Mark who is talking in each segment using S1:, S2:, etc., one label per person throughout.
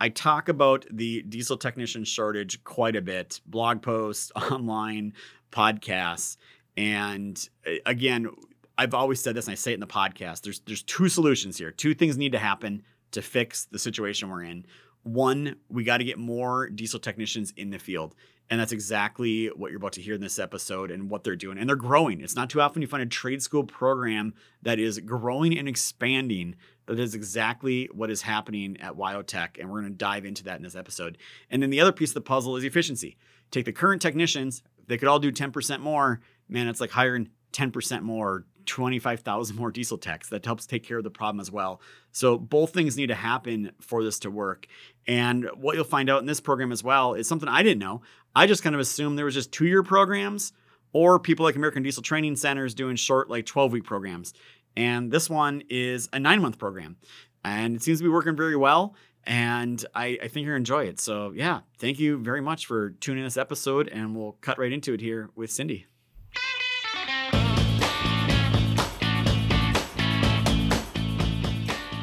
S1: I talk about the diesel technician shortage quite a bit, blog posts, online, podcasts. And uh, again, I've always said this and I say it in the podcast. There's there's two solutions here. Two things need to happen to fix the situation we're in. One, we got to get more diesel technicians in the field. And that's exactly what you're about to hear in this episode and what they're doing. And they're growing. It's not too often you find a trade school program that is growing and expanding. That is exactly what is happening at WyoTech. And we're going to dive into that in this episode. And then the other piece of the puzzle is efficiency. Take the current technicians, they could all do 10% more. Man, it's like hiring 10% more, 25,000 more diesel techs. That helps take care of the problem as well. So both things need to happen for this to work. And what you'll find out in this program as well is something I didn't know. I just kind of assumed there was just two-year programs or people like American Diesel Training Centers doing short like 12-week programs. And this one is a 9-month program. And it seems to be working very well and I, I, think you'll enjoy it. So, yeah, thank you very much for tuning in this episode, and we'll cut right into it here with Cindy.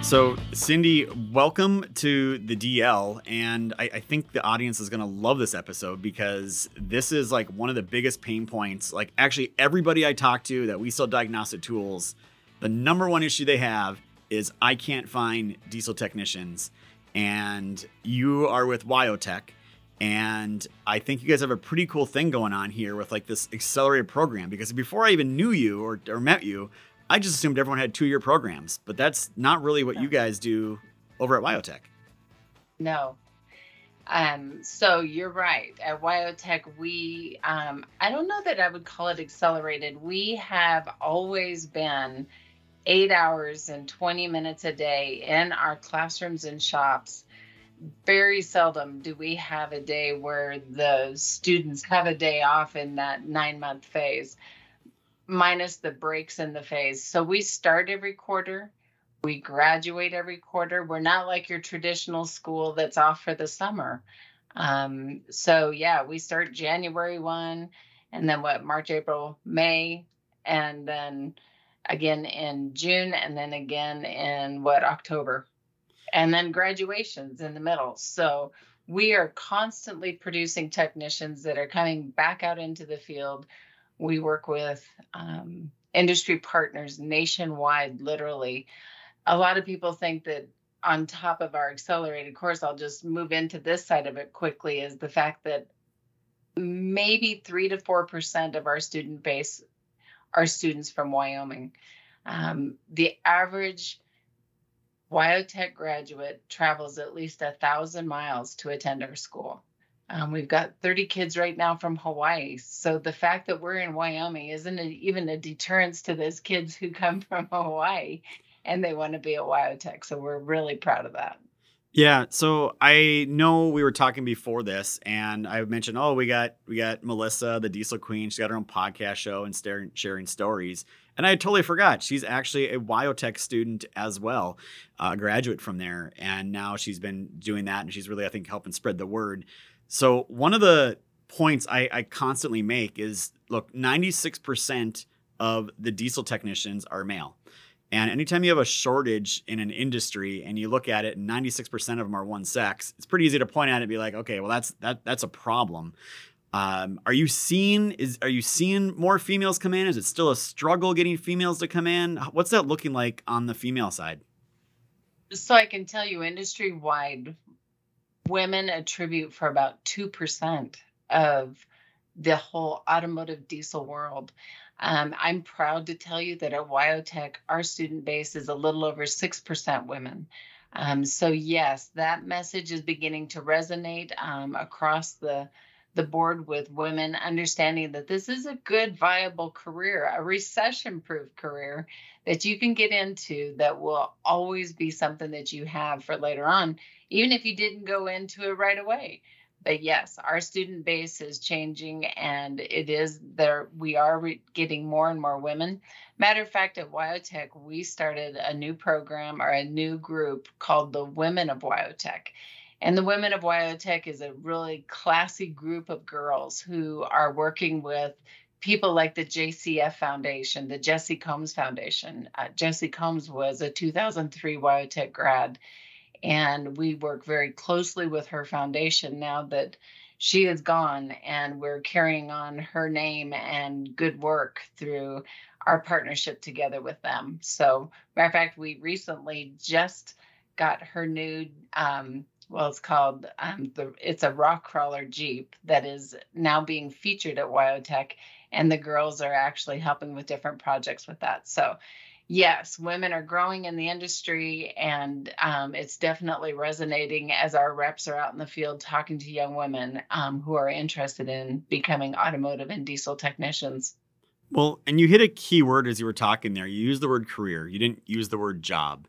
S1: So, Cindy, welcome to the DL. And I, I think the audience is going to love this episode because this is like one of the biggest pain points. Like, actually, everybody I talk to that we sell diagnostic tools, the number one issue they have is I can't find diesel technicians. And you are with WyoTech. And I think you guys have a pretty cool thing going on here with like this accelerated program because before I even knew you or, or met you, I just assumed everyone had two year programs, but that's not really what you guys do over at WyoTech.
S2: No. Um, so you're right. At WyoTech, we, um, I don't know that I would call it accelerated. We have always been eight hours and 20 minutes a day in our classrooms and shops. Very seldom do we have a day where the students have a day off in that nine month phase minus the breaks in the phase. So we start every quarter, we graduate every quarter. We're not like your traditional school that's off for the summer. Um, so yeah, we start January 1 and then what March, April, May, and then again in June, and then again in what October, and then graduations in the middle. So we are constantly producing technicians that are coming back out into the field we work with um, industry partners nationwide, literally. A lot of people think that on top of our accelerated course, I'll just move into this side of it quickly, is the fact that maybe three to four percent of our student base are students from Wyoming. Um, the average WyoTech graduate travels at least a thousand miles to attend our school. Um, we've got 30 kids right now from Hawaii. So the fact that we're in Wyoming isn't even a deterrence to those kids who come from Hawaii and they want to be a WyoTech. So we're really proud of that.
S1: Yeah, so I know we were talking before this, and I mentioned, oh, we got we got Melissa, the Diesel Queen. She's got her own podcast show and staring, sharing stories. And I totally forgot she's actually a WyoTech student as well, a graduate from there, and now she's been doing that, and she's really, I think, helping spread the word. So one of the points I, I constantly make is look, 96% of the diesel technicians are male. And anytime you have a shortage in an industry and you look at it and 96% of them are one sex, it's pretty easy to point at it and be like, okay, well that's that that's a problem. Um, are you seeing is are you seeing more females come in? Is it still a struggle getting females to come in? What's that looking like on the female side?
S2: So I can tell you industry wide, women attribute for about 2% of the whole automotive diesel world. Um, I'm proud to tell you that at WyoTech, our student base is a little over 6% women. Um, so, yes, that message is beginning to resonate um, across the the board with women understanding that this is a good viable career a recession proof career that you can get into that will always be something that you have for later on even if you didn't go into it right away. But yes, our student base is changing and it is there. We are re- getting more and more women. Matter of fact, at WyoTech, we started a new program or a new group called the Women of WyoTech. And the Women of WyoTech is a really classy group of girls who are working with people like the JCF Foundation, the Jessi Combs Foundation. Uh, Jessi Combs was a 2003 WyoTech grad And we work very closely with her foundation now that she is gone, and we're carrying on her name and good work through our partnership together with them. So, matter of fact, we recently just got her new um, well, it's called um, the it's a rock crawler Jeep that is now being featured at WyoTech, and the girls are actually helping with different projects with that. So, yes, women are growing in the industry, and um, it's definitely resonating as our reps are out in the field talking to young women um, who are interested in becoming automotive and diesel technicians.
S1: Well, and you hit a key word as you were talking there. You used the word career. You didn't use the word job.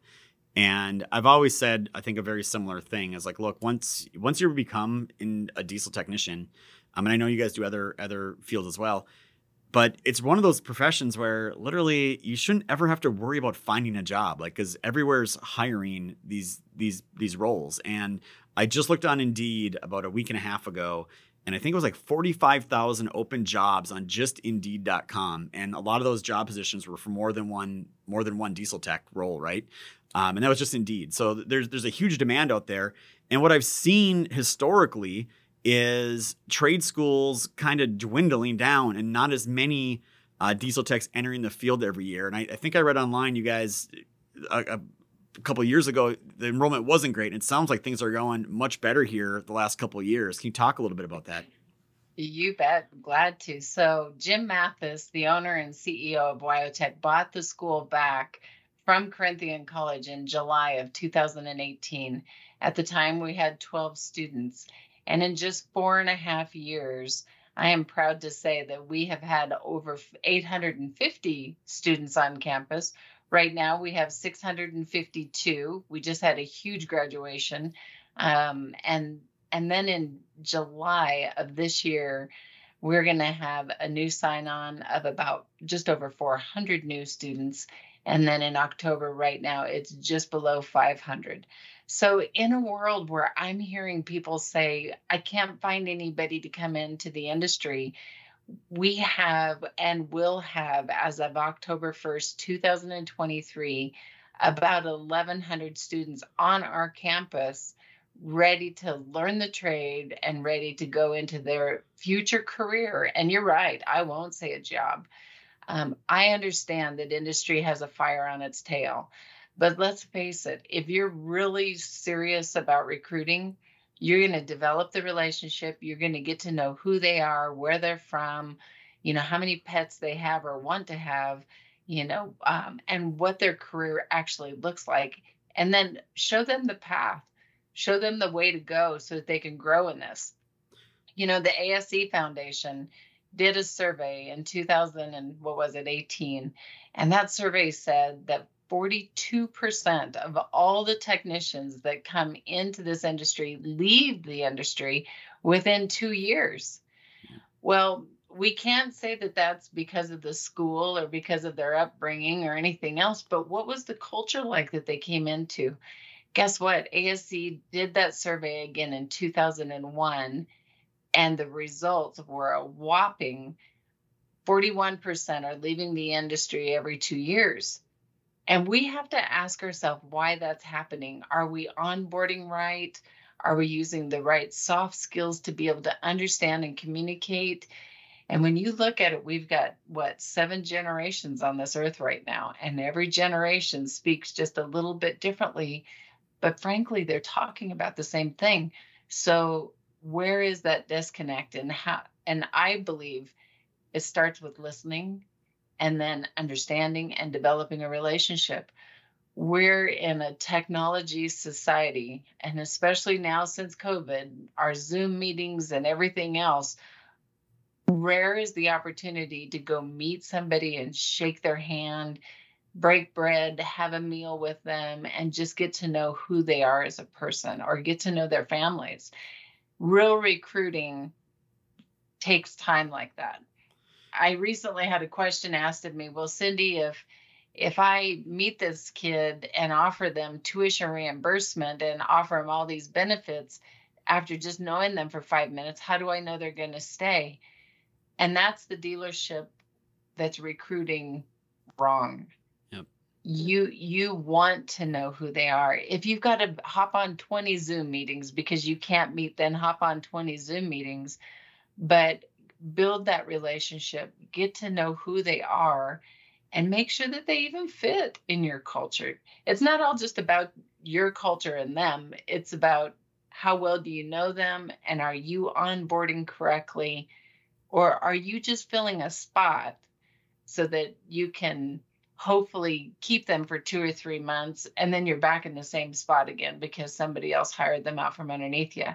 S1: And I've always said, I think a very similar thing is like, look, once once you become in a diesel technician, I mean, I know you guys do other other fields as well, but it's one of those professions where literally you shouldn't ever have to worry about finding a job, like because everywhere's hiring these these these roles. And I just looked on Indeed about a week and a half ago, and I think it was like 45,000 open jobs on just indeed.com and a lot of those job positions were for more than one more than one diesel tech role, right? Um, and that was just Indeed. So there's there's a huge demand out there. And what I've seen historically is trade schools kind of dwindling down and not as many uh, diesel techs entering the field every year. And I, I think I read online, you guys, a, a couple years ago, the enrollment wasn't great. And it sounds like things are going much better here the last couple years. Can you talk a little bit about that?
S2: You bet. Glad to. So Jim Mathis, the owner and CEO of WyoTech, bought the school back from Corinthian College in July of 2018. At the time, we had 12 students. And in just four and a half years, I am proud to say that we have had over 850 students on campus. Right now, we have 652. We just had a huge graduation. Um, and and then in July of this year, we're going to have a new sign on of about just over 400 new students and then in October, right now, it's just below 500. So, in a world where I'm hearing people say, I can't find anybody to come into the industry, we have and will have, as of October 1st, 2023, about 1,100 students on our campus ready to learn the trade and ready to go into their future career. And you're right, I won't say a job um, I understand that industry has a fire on its tail, but let's face it, if you're really serious about recruiting, you're going to develop the relationship. You're going to get to know who they are, where they're from, you know, how many pets they have or want to have, you know, um, and what their career actually looks like. And then show them the path, show them the way to go so that they can grow in this. You know, the ASE Foundation did a survey in 2000 and what was it 18 and that survey said that 42% of all the technicians that come into this industry leave the industry within 2 years. Well we can't say that that's because of the school or because of their upbringing or anything else but what was the culture like that they came into? Guess what? ASE did that survey again in 2001 and the results were a whopping 41% are leaving the industry every two years. And we have to ask ourselves why that's happening. Are we onboarding right? Are we using the right soft skills to be able to understand and communicate? And when you look at it, we've got what seven generations on this earth right now, and every generation speaks just a little bit differently. But frankly, they're talking about the same thing. So where is that disconnect and how and i believe it starts with listening and then understanding and developing a relationship. We're in a technology society and especially now since covid our zoom meetings and everything else rare is the opportunity to go meet somebody and shake their hand break bread have a meal with them and just get to know who they are as a person or get to know their families real recruiting takes time like that. I recently had a question asked of me, well, Cindy, if if I meet this kid and offer them tuition reimbursement and offer them all these benefits after just knowing them for five minutes, how do I know they're going to stay? And that's the dealership that's recruiting wrong you you want to know who they are. If you've got to hop on 20 zoom meetings because you can't meet then hop on 20 zoom meetings. But build that relationship get to know who they are and make sure that they even fit in your culture. It's not all just about your culture and them. It's about how well do you know them and are you onboarding correctly or are you just filling a spot so that you can hopefully keep them for two or three months and then you're back in the same spot again because somebody else hired them out from underneath you.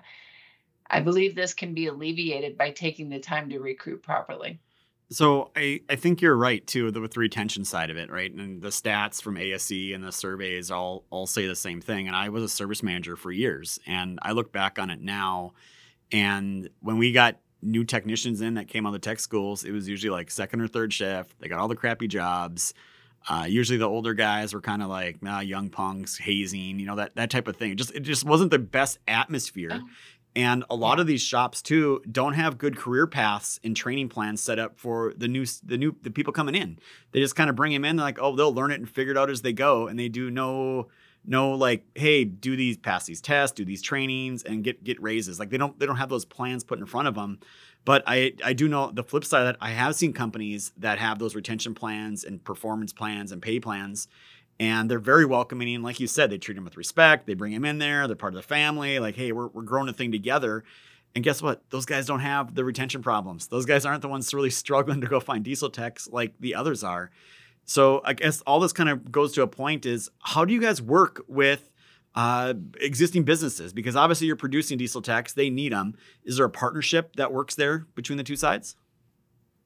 S2: I believe this can be alleviated by taking the time to recruit properly.
S1: So I, I think you're right too with the retention side of it, right? And the stats from ASE and the surveys all all say the same thing. And I was a service manager for years, and I look back on it now, and when we got new technicians in that came out of the tech schools, it was usually like second or third shift. They got all the crappy jobs. Uh, usually the older guys were kind of like nah, young punks, hazing, you know that that type of thing. It just it just wasn't the best atmosphere. Oh. And a lot yeah. of these shops too don't have good career paths and training plans set up for the new the new the people coming in. They just kind of bring them in like, oh, they'll learn it and figure it out as they go, and they do no no like, hey, do these pass these tests, do these trainings, and get get raises. Like they don't they don't have those plans put in front of them. But I, I do know the flip side of that. I have seen companies that have those retention plans and performance plans and pay plans, and they're very welcoming. And like you said, they treat them with respect. They bring them in there. They're part of the family. Like, hey, we're, we're growing a thing together. And guess what? Those guys don't have the retention problems. Those guys aren't the ones really struggling to go find diesel techs like the others are. So I guess all this kind of goes to a point is how do you guys work with uh, existing businesses? Because obviously you're producing diesel techs, they need them. Is there a partnership that works there between the two sides?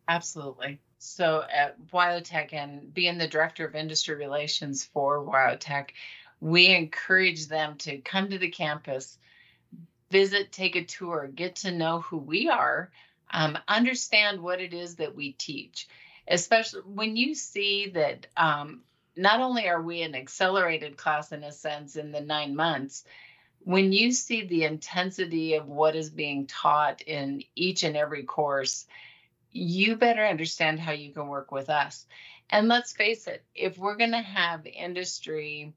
S2: Absolutely. So at WyoTech and being the director of industry relations for WyoTech, we encourage them to come to the campus, visit, take a tour, get to know who we are, um, understand what it is that we teach. Especially when you see that um, not only are we an accelerated class in a sense in the nine months, when you see the intensity of what is being taught in each and every course, you better understand how you can work with us. And let's face it, if we're going to have industry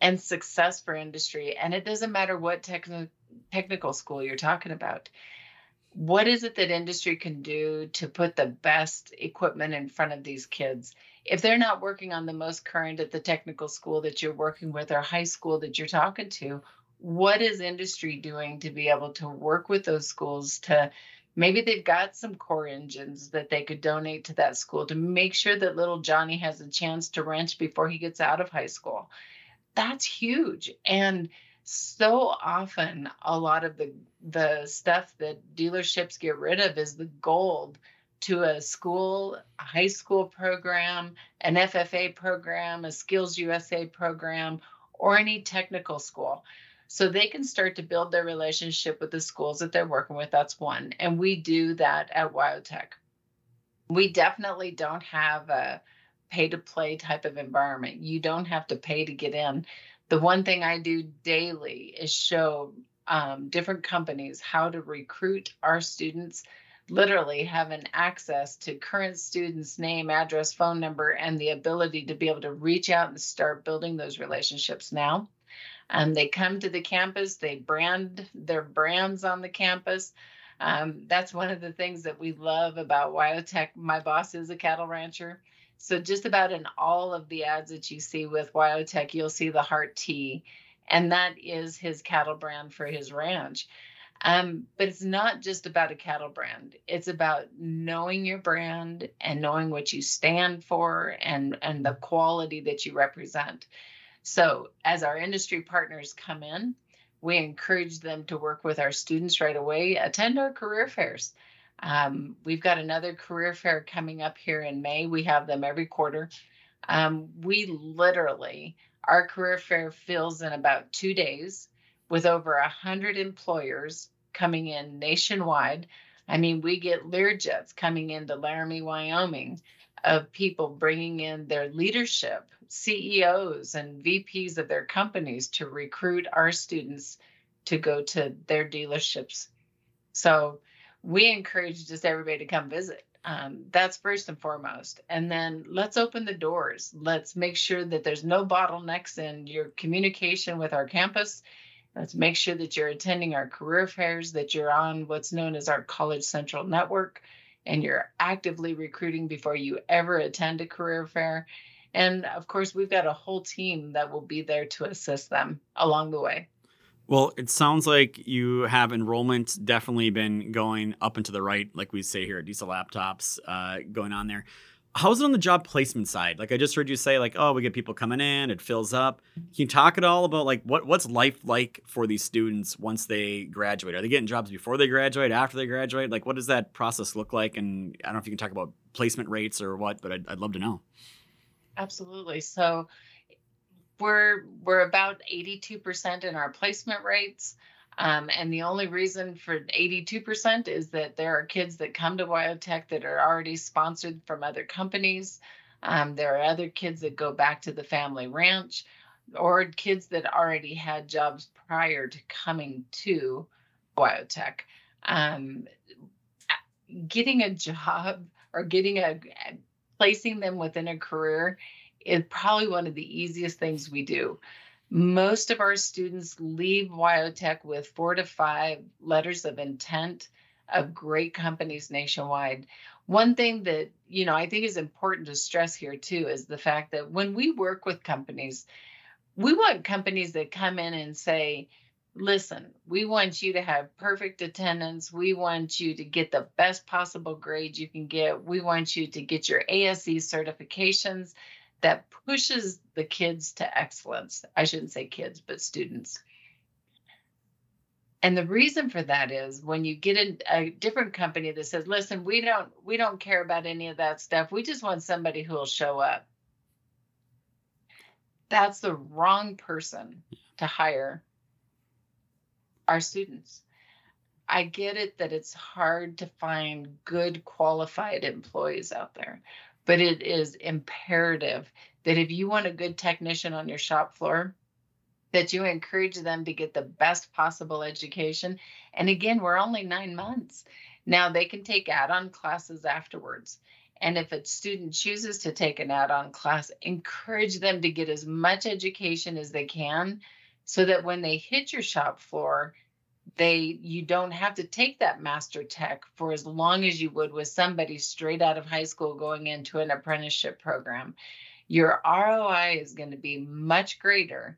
S2: and success for industry, and it doesn't matter what techn- technical school you're talking about, what is it that industry can do to put the best equipment in front of these kids? if they're not working on the most current at the technical school that you're working with or high school that you're talking to, what is industry doing to be able to work with those schools to maybe they've got some core engines that they could donate to that school to make sure that little Johnny has a chance to wrench before he gets out of high school. That's huge. And so often a lot of the the stuff that dealerships get rid of is the gold to a school, a high school program, an FFA program, a Skills USA program, or any technical school. So they can start to build their relationship with the schools that they're working with. That's one. And we do that at WyoTech. We definitely don't have a pay to play type of environment. You don't have to pay to get in. The one thing I do daily is show um, different companies how to recruit our students literally having access to current students' name, address, phone number, and the ability to be able to reach out and start building those relationships now. Um, they come to the campus, they brand their brands on the campus. Um, that's one of the things that we love about WyoTech. My boss is a cattle rancher. So just about in all of the ads that you see with WyoTech, you'll see the Heart T, and that is his cattle brand for his ranch. Um, but it's not just about a cattle brand. It's about knowing your brand and knowing what you stand for and, and the quality that you represent. So, as our industry partners come in, we encourage them to work with our students right away, attend our career fairs. Um, we've got another career fair coming up here in May. We have them every quarter. Um, we literally, our career fair fills in about two days with over a 100 employers coming in nationwide. I mean, we get Learjets coming into Laramie, Wyoming, of people bringing in their leadership, CEOs and VPs of their companies to recruit our students to go to their dealerships. So we encourage just everybody to come visit. Um, that's first and foremost. And then let's open the doors. Let's make sure that there's no bottlenecks in your communication with our campus. Let's make sure that you're attending our career fairs, that you're on what's known as our College Central Network, and you're actively recruiting before you ever attend a career fair. And of course, we've got a whole team that will be there to assist them along the way.
S1: Well, it sounds like you have enrollment definitely been going up and to the right, like we say here at Diesel Laptops, uh, going on there. How's it on the job placement side? Like I just heard you say, like, oh, we get people coming in, it fills up. Can you talk at all about like what what's life like for these students once they graduate? Are they getting jobs before they graduate, after they graduate? Like, what does that process look like? And I don't know if you can talk about placement rates or what, but I'd, I'd love to know.
S2: Absolutely. So we're we're about 82% in our placement rates. Um, and the only reason for 82% is that there are kids that come to WyoTech that are already sponsored from other companies. Um, there are other kids that go back to the family ranch or kids that already had jobs prior to coming to WyoTech. Um, getting a job or getting a placing them within a career is probably one of the easiest things we do. Most of our students leave WyoTech with four to five letters of intent of great companies nationwide. One thing that, you know, I think is important to stress here too is the fact that when we work with companies, we want companies that come in and say, listen, we want you to have perfect attendance. We want you to get the best possible grade you can get. We want you to get your ASE certifications that pushes the kids to excellence. I shouldn't say kids, but students. And the reason for that is when you get a, a different company that says, "Listen, we don't we don't care about any of that stuff. We just want somebody who will show up." That's the wrong person to hire our students. I get it that it's hard to find good qualified employees out there, but it is imperative that if you want a good technician on your shop floor, that you encourage them to get the best possible education. And again, we're only nine months. Now they can take add on classes afterwards. And if a student chooses to take an add on class, encourage them to get as much education as they can so that when they hit your shop floor, they you don't have to take that master tech for as long as you would with somebody straight out of high school going into an apprenticeship program. Your roi is going to be much greater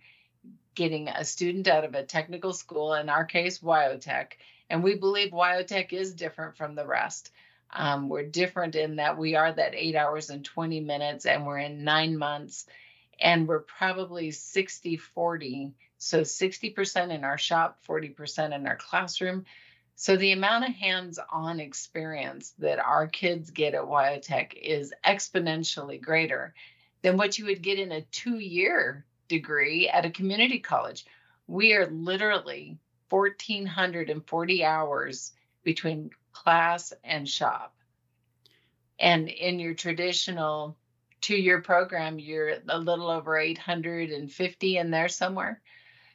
S2: getting a student out of a technical school in our case wyotech and we believe wyotech is different from the rest. Um, we're different in that we are that eight hours and 20 minutes and we're in nine months and we're probably 60 40 so 60% in our shop, 40% in our classroom. So the amount of hands-on experience that our kids get at WyoTech is exponentially greater than what you would get in a two-year degree at a community college. We are literally 1,440 hours between class and shop. And in your traditional two-year program, you're a little over 850 in there somewhere.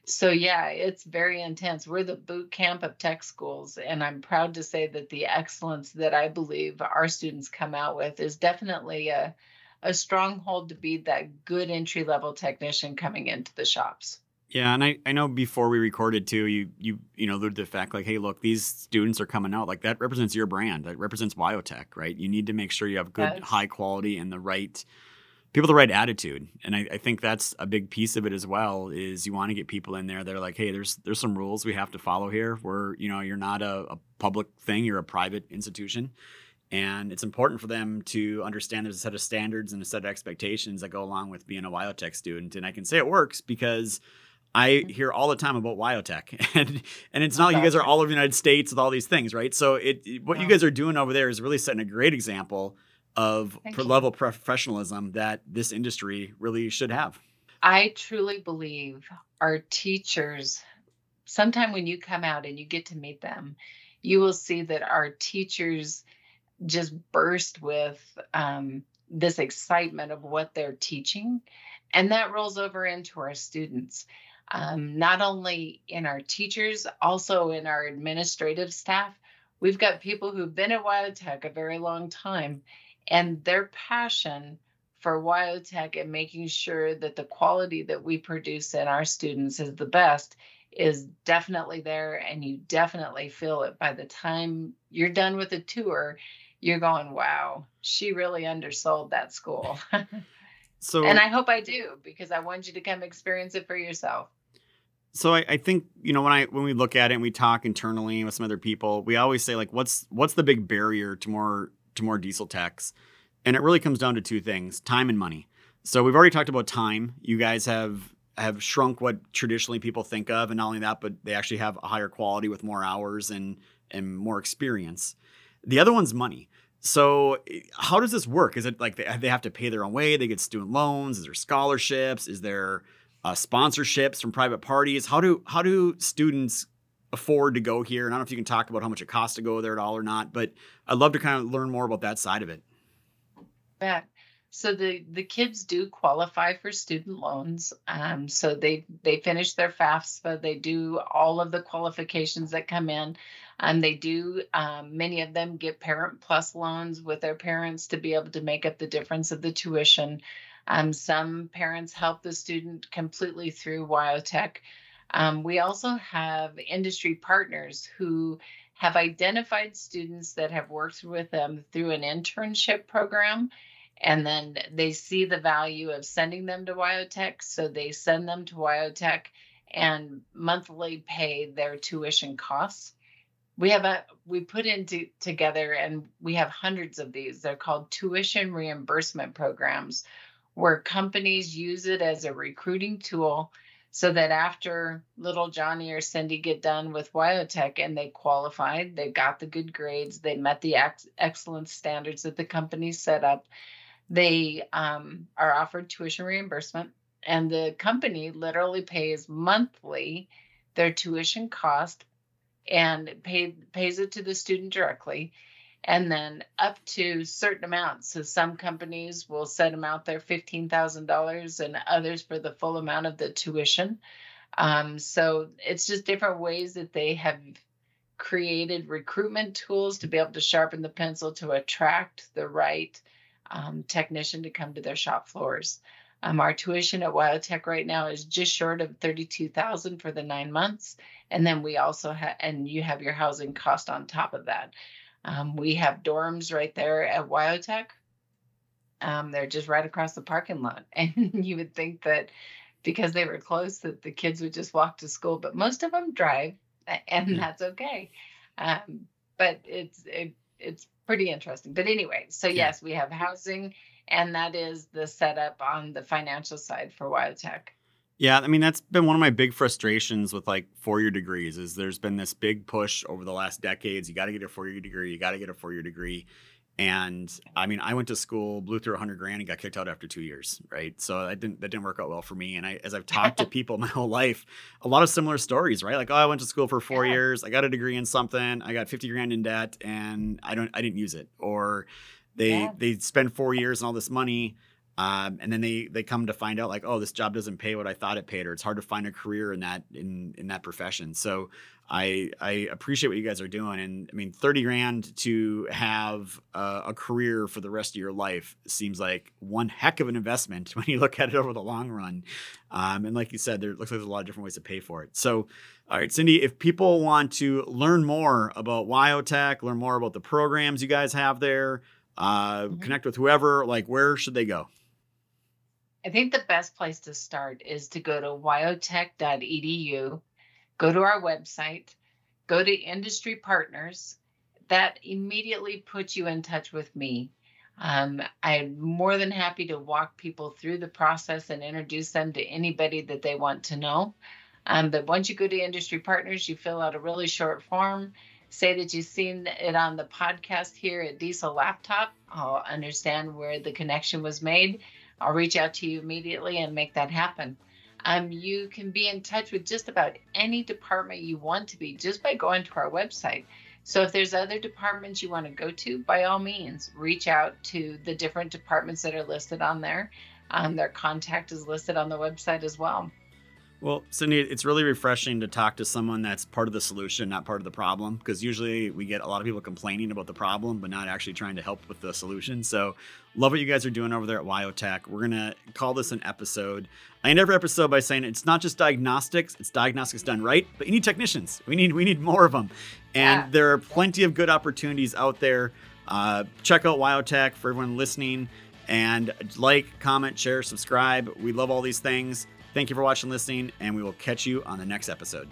S2: So yeah, it's very intense. We're the boot camp of tech schools, and I'm proud to say that the excellence that I believe our students come out with is definitely a a stronghold to be that good entry level technician coming into the shops.
S1: Yeah, and I, I know before we recorded too, you you you know the, the fact like, hey, look, these students are coming out like that represents your brand, that represents WyoTech, right? You need to make sure you have good, yes. high quality, and the right people the right attitude and I, I, think that's a big piece of it as well is you want to get people in there that are like hey there's there's some rules we have to follow here where you know you're not a, a public thing you're a private institution and it's important for them to understand there's a set of standards and a set of expectations that go along with being a WyoTech student and i can say it works because I mm-hmm. hear all the time about WyoTech, and and it's not like you guys are all over the United States with all these things, right? So it what you guys are doing over there is really setting a great example of level professionalism that this industry really should have.
S2: I truly believe our teachers, sometime when you come out and you get to meet them, you will see that our teachers just burst with um, this excitement of what they're teaching. And that rolls over into our students, um, not only in our teachers, also in our administrative staff we've got people who've been at WyoTech a very long time, and their passion for WyoTech and making sure that the quality that we produce in our students is the best is definitely there and you definitely feel it by the time you're done with the tour you're going wow she really undersold that school. So and i hope i do because i want you to come experience it for yourself.
S1: So I, I, think you know when I when we look at it and we talk internally with some other people, we always say like, what's what's the big barrier to more to more diesel techs, and it really comes down to two things: time and money. So we've already talked about time. You guys have have shrunk what traditionally people think of, and not only that, but they actually have a higher quality with more hours and and more experience. The other one's money. So how does this work? Is it like they, they have to pay their own way? They get student loans? Is there scholarships? Is there uh, sponsorships from private parties? How do how do students afford to go here? And I don't know if you can talk about how much it costs to go there at all or not, but I'd love to kind of learn more about that side of it.
S2: Yeah. So the the kids do qualify for student loans. Um, so they they finish their FAFSA. They do all of the qualifications that come in. Um, they do. Um, many of them get Parent Plus loans with their parents to be able to make up the difference of the tuition. Um, some parents help the student completely through WyoTech. Um, we also have industry partners who have identified students that have worked with them through an internship program and then they see the value of sending them to WyoTech, so they send them to WyoTech and monthly pay their tuition costs. We have a we put into together and we have hundreds of these. They're called tuition reimbursement programs where companies use it as a recruiting tool so that after little Johnny or Cindy get done with WyoTech and they qualified, they got the good grades, they met the ex- excellence standards that the company set up, they um, are offered tuition reimbursement, and the company literally pays monthly their tuition cost and pay, pays it to the student directly and then up to certain amounts. So some companies will set them out there $15,000 and others for the full amount of the tuition. Um, so it's just different ways that they have created recruitment tools to be able to sharpen the pencil to attract the right um, technician to come to their shop floors. Um, our tuition at WyoTech right now is just short of thirty-two thousand for the nine months, and then we also have, and you have your housing cost on top of that. Um, we have dorms right there at WyoTech. Um, they're just right across the parking lot, and you would think that because they were close that the kids would just walk to school, but most of them drive, and that's okay. Um, but it's it, it's pretty interesting. But anyway, so yes, we have housing, and that is the setup on the financial side for WyoTech.
S1: Yeah, I mean that's been one of my big frustrations with like four-year degrees is there's been this big push over the last decades. You got to get a four-year degree. You got to get a four-year degree. And I mean, I went to school, blew through 100 grand, and got kicked out after two years, right? So that didn't that didn't work out well for me. And I, as I've talked to people my whole life, a lot of similar stories, right? Like, oh, I went to school for four yeah. years, I got a degree in something, I got 50 grand in debt, and I don't, I didn't use it, or they yeah. they spend four years and all this money. Um, and then they they come to find out like oh this job doesn't pay what I thought it paid or it's hard to find a career in that in in that profession so I I appreciate what you guys are doing, and I mean, thirty grand to have a, a, career for the rest of your life seems like one heck of an investment when you look at it over the long run. Um, and like you said, there looks like there's a lot of different ways to pay for it. So, all right, Cindy, if people want to learn more about WyoTech, learn more about the programs you guys have there, uh, mm-hmm. connect with whoever, like where should they go?
S2: I think the best place to start is to go to wyotech.edu go to our website, go to industry partners. That immediately puts you in touch with me. Um, I'm more than happy to walk people through the process and introduce them to anybody that they want to know. Um, but once you go to industry partners, you fill out a really short form, say that you've seen it on the podcast here at Diesel Laptop. I'll understand where the connection was made. I'll reach out to you immediately and make that happen. Um, you can be in touch with just about any department you want to be just by going to our website. So if there's other departments you want to go to, by all means, reach out to the different departments that are listed on there. Um, their contact is listed on the website as well.
S1: Well, Cindy, it's really refreshing to talk to someone that's part of the solution, not part of the problem, because usually we get a lot of people complaining about the problem, but not actually trying to help with the solution. So, love what you guys are doing over there at WyoTech. We're going to call this an episode. I end every episode by saying it's not just diagnostics, it's diagnostics done right, but you need technicians. We need we need more of them. And yeah. there are plenty of good opportunities out there. Uh, check out WyoTech for everyone listening and like, comment, share, subscribe. We love all these things. Thank you for watching, listening, and we will catch you on the next episode.